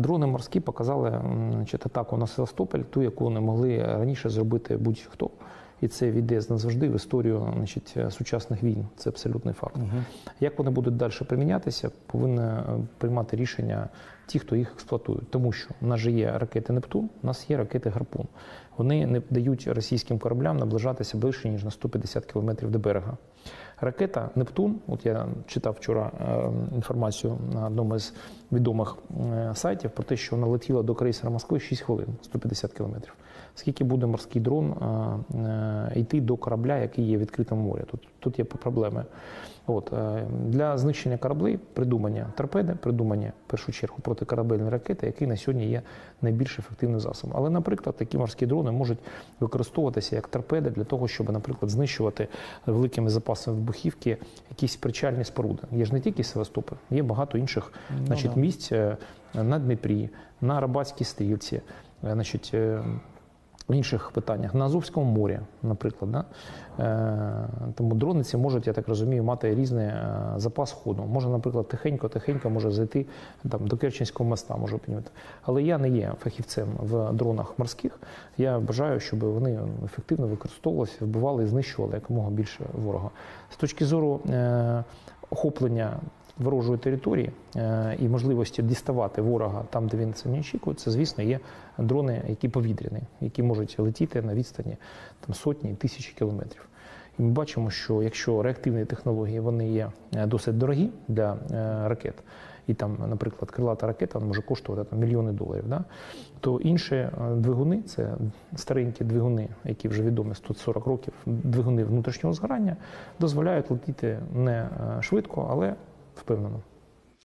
Дрони морські показали значить, атаку на Севастополь, ту, яку не могли раніше зробити будь-хто. І це війде назавжди в історію значить, сучасних війн. Це абсолютний факт. Як вони будуть далі примінятися, повинні е, приймати рішення ті, хто їх експлуатує. Тому що в нас же є ракети Нептун, у нас є ракети Гарпун. Вони не дають російським кораблям наближатися ближче, ніж на 150 кілометрів до берега. Ракета Нептун, от я читав вчора е, інформацію на одному з відомих е, сайтів про те, що вона летіла до крейсера Москви 6 хвилин, 150 кілометрів. Скільки буде морський дрон е, йти до корабля, який є в відкритому морі? Тут, тут є проблеми. От, е, для знищення кораблів придумання торпеди, придумання в першу чергу протикорабельні ракети, які на сьогодні є найбільш ефективним засобом. Але, наприклад, такі морські дрони можуть використовуватися як торпеди для того, щоб, наприклад, знищувати великими запасами вибухівки якісь причальні споруди. Є ж не тільки Севастополь, є багато інших значить, да. місць е, на Дніпрі, на Рабатській стрілці, е, значить. В інших питаннях на Азовському морі, наприклад, да? е, тому дрони ці можуть, я так розумію, мати різний е, запас ходу. Може, наприклад, тихенько-тихенько може зайти там до Керченського моста, може опинювати. Але я не є фахівцем в дронах морських. Я бажаю, щоб вони ефективно використовувалися, вбивали і знищували якомога більше ворога. З точки зору е, охоплення ворожої території е, і можливості діставати ворога там, де він це не очікує, це, звісно, є дрони, які повітряні, які можуть летіти на відстані там, сотні тисячі кілометрів. І ми бачимо, що якщо реактивні технології вони є е, досить дорогі для е, ракет, і там, наприклад, крилата ракета може коштувати там, мільйони доларів, да? то інші двигуни, це старенькі двигуни, які вже відомі 140 років, двигуни внутрішнього згорання, дозволяють летіти не швидко, але впевнено.